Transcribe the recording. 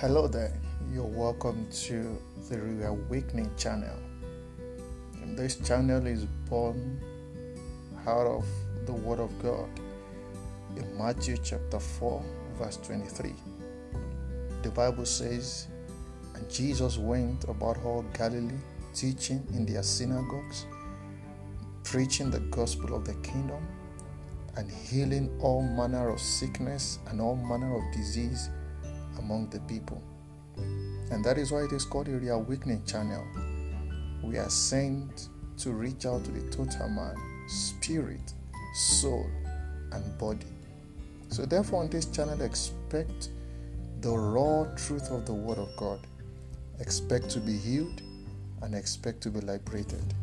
Hello there, you're welcome to the Reawakening channel. And this channel is born out of the Word of God in Matthew chapter 4, verse 23. The Bible says, And Jesus went about all Galilee, teaching in their synagogues, preaching the gospel of the kingdom, and healing all manner of sickness and all manner of disease among the people. And that is why it is called a reawakening channel. We are sent to reach out to the total man, spirit, soul, and body. So, therefore, on this channel, expect the raw truth of the Word of God. Expect to be healed and expect to be liberated.